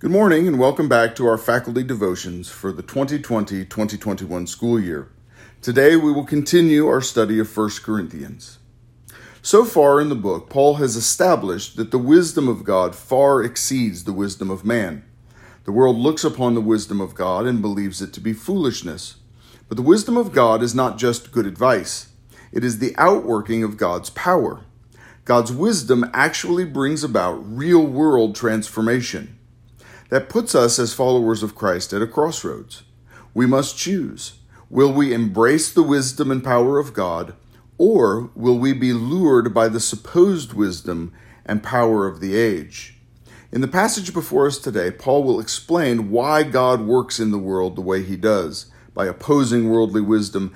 Good morning and welcome back to our faculty devotions for the 2020 2021 school year. Today we will continue our study of 1 Corinthians. So far in the book, Paul has established that the wisdom of God far exceeds the wisdom of man. The world looks upon the wisdom of God and believes it to be foolishness. But the wisdom of God is not just good advice, it is the outworking of God's power. God's wisdom actually brings about real world transformation that puts us as followers of Christ at a crossroads. We must choose. Will we embrace the wisdom and power of God, or will we be lured by the supposed wisdom and power of the age? In the passage before us today, Paul will explain why God works in the world the way he does, by opposing worldly wisdom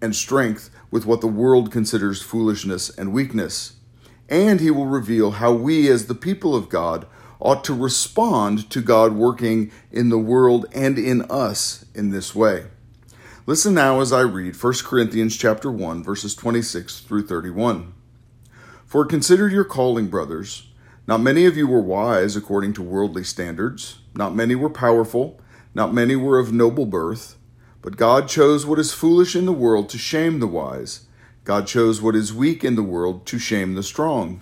and strength with what the world considers foolishness and weakness. And he will reveal how we, as the people of God, ought to respond to God working in the world and in us in this way. Listen now as I read 1 Corinthians chapter 1 verses 26 through 31. For consider your calling, brothers. Not many of you were wise according to worldly standards, not many were powerful, not many were of noble birth, but God chose what is foolish in the world to shame the wise. God chose what is weak in the world to shame the strong.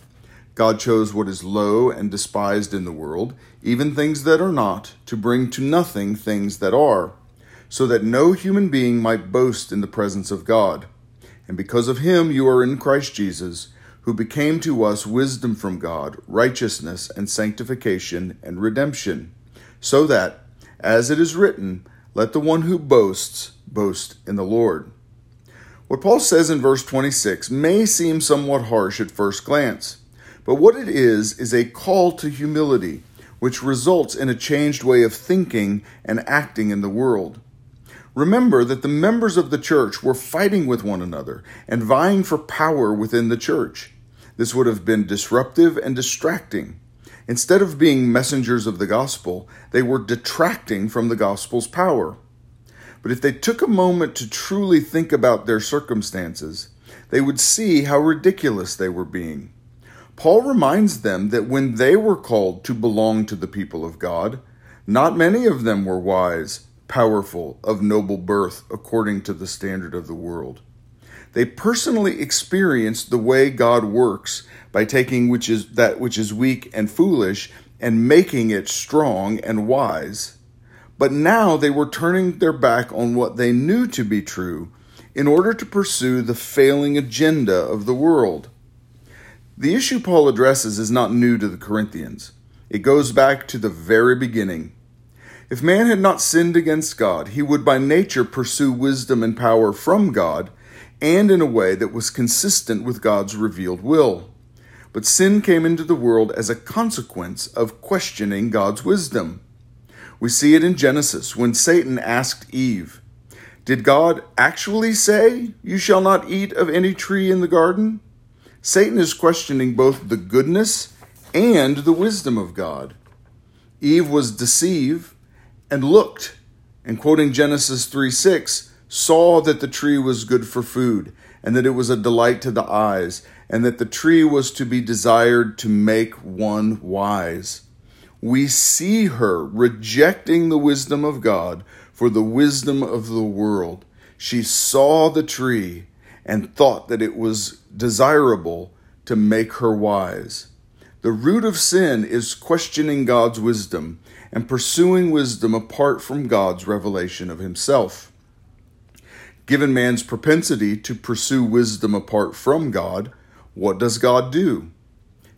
God chose what is low and despised in the world, even things that are not, to bring to nothing things that are, so that no human being might boast in the presence of God. And because of him you are in Christ Jesus, who became to us wisdom from God, righteousness and sanctification and redemption, so that, as it is written, let the one who boasts boast in the Lord. What Paul says in verse 26 may seem somewhat harsh at first glance. But what it is, is a call to humility, which results in a changed way of thinking and acting in the world. Remember that the members of the church were fighting with one another and vying for power within the church. This would have been disruptive and distracting. Instead of being messengers of the gospel, they were detracting from the gospel's power. But if they took a moment to truly think about their circumstances, they would see how ridiculous they were being. Paul reminds them that when they were called to belong to the people of God, not many of them were wise, powerful, of noble birth, according to the standard of the world. They personally experienced the way God works by taking which is that which is weak and foolish and making it strong and wise. But now they were turning their back on what they knew to be true in order to pursue the failing agenda of the world. The issue Paul addresses is not new to the Corinthians. It goes back to the very beginning. If man had not sinned against God, he would by nature pursue wisdom and power from God and in a way that was consistent with God's revealed will. But sin came into the world as a consequence of questioning God's wisdom. We see it in Genesis when Satan asked Eve, Did God actually say, You shall not eat of any tree in the garden? Satan is questioning both the goodness and the wisdom of God. Eve was deceived and looked, and quoting Genesis 3 6, saw that the tree was good for food, and that it was a delight to the eyes, and that the tree was to be desired to make one wise. We see her rejecting the wisdom of God for the wisdom of the world. She saw the tree and thought that it was desirable to make her wise. The root of sin is questioning God's wisdom and pursuing wisdom apart from God's revelation of himself. Given man's propensity to pursue wisdom apart from God, what does God do?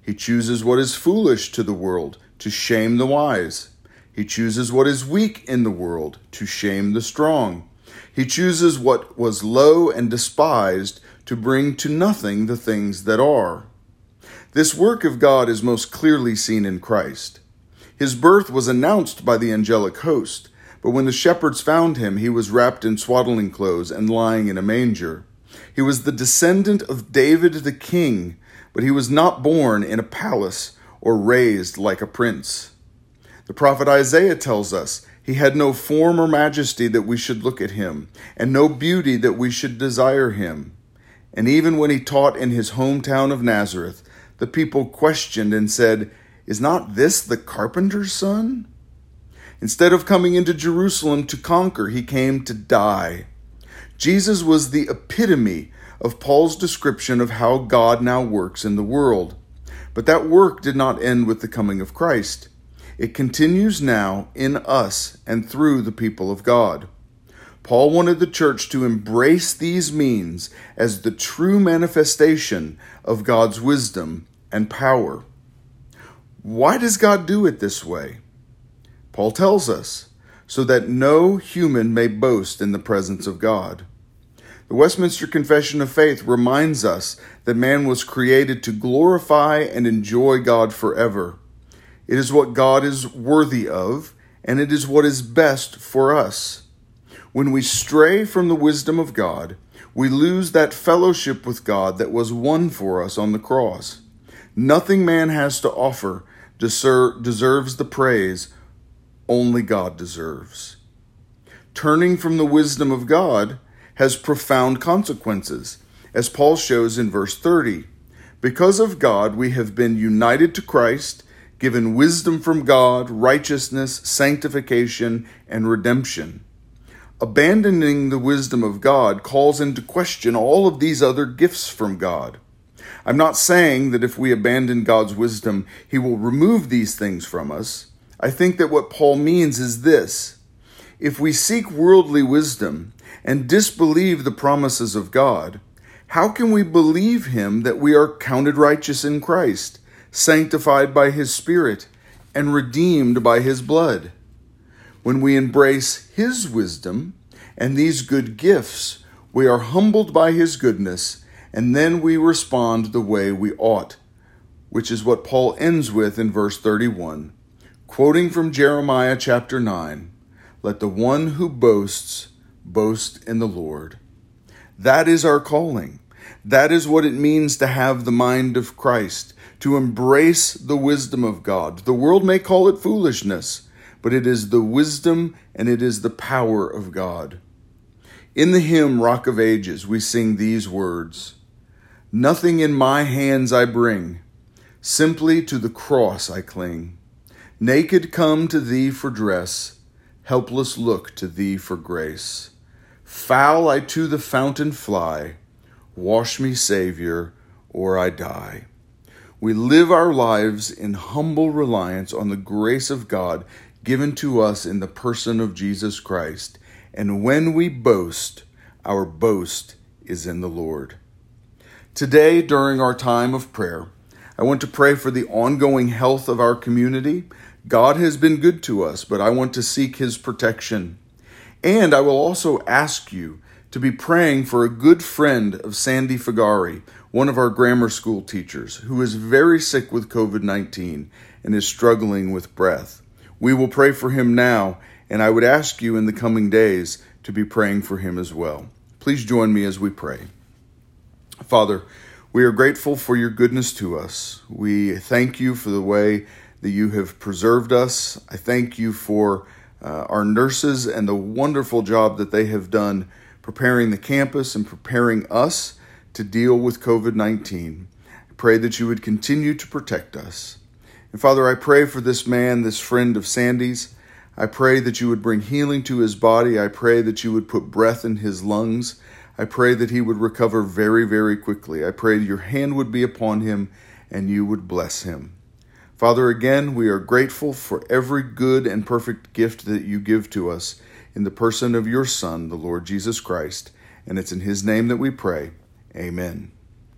He chooses what is foolish to the world to shame the wise. He chooses what is weak in the world to shame the strong. He chooses what was low and despised to bring to nothing the things that are. This work of God is most clearly seen in Christ. His birth was announced by the angelic host, but when the shepherds found him, he was wrapped in swaddling clothes and lying in a manger. He was the descendant of David the king, but he was not born in a palace or raised like a prince. The prophet Isaiah tells us he had no form or majesty that we should look at him, and no beauty that we should desire him. And even when he taught in his hometown of Nazareth, the people questioned and said, Is not this the carpenter's son? Instead of coming into Jerusalem to conquer, he came to die. Jesus was the epitome of Paul's description of how God now works in the world. But that work did not end with the coming of Christ. It continues now in us and through the people of God. Paul wanted the church to embrace these means as the true manifestation of God's wisdom and power. Why does God do it this way? Paul tells us, so that no human may boast in the presence of God. The Westminster Confession of Faith reminds us that man was created to glorify and enjoy God forever. It is what God is worthy of, and it is what is best for us. When we stray from the wisdom of God, we lose that fellowship with God that was won for us on the cross. Nothing man has to offer deserves the praise only God deserves. Turning from the wisdom of God has profound consequences, as Paul shows in verse 30. Because of God, we have been united to Christ, given wisdom from God, righteousness, sanctification, and redemption. Abandoning the wisdom of God calls into question all of these other gifts from God. I'm not saying that if we abandon God's wisdom, He will remove these things from us. I think that what Paul means is this if we seek worldly wisdom and disbelieve the promises of God, how can we believe Him that we are counted righteous in Christ, sanctified by His Spirit, and redeemed by His blood? When we embrace His wisdom and these good gifts, we are humbled by His goodness, and then we respond the way we ought, which is what Paul ends with in verse 31, quoting from Jeremiah chapter 9 Let the one who boasts boast in the Lord. That is our calling. That is what it means to have the mind of Christ, to embrace the wisdom of God. The world may call it foolishness but it is the wisdom and it is the power of God. In the hymn Rock of Ages, we sing these words Nothing in my hands I bring, simply to the cross I cling. Naked come to thee for dress, helpless look to thee for grace. Foul I to the fountain fly, wash me, Savior, or I die. We live our lives in humble reliance on the grace of God given to us in the person of Jesus Christ. And when we boast, our boast is in the Lord. Today, during our time of prayer, I want to pray for the ongoing health of our community. God has been good to us, but I want to seek his protection. And I will also ask you to be praying for a good friend of Sandy Figari, one of our grammar school teachers, who is very sick with COVID 19 and is struggling with breath. We will pray for him now, and I would ask you in the coming days to be praying for him as well. Please join me as we pray. Father, we are grateful for your goodness to us. We thank you for the way that you have preserved us. I thank you for uh, our nurses and the wonderful job that they have done preparing the campus and preparing us to deal with COVID 19. I pray that you would continue to protect us. And Father, I pray for this man, this friend of Sandy's. I pray that you would bring healing to his body. I pray that you would put breath in his lungs. I pray that he would recover very, very quickly. I pray your hand would be upon him and you would bless him. Father, again, we are grateful for every good and perfect gift that you give to us in the person of your Son, the Lord Jesus Christ. And it's in his name that we pray. Amen.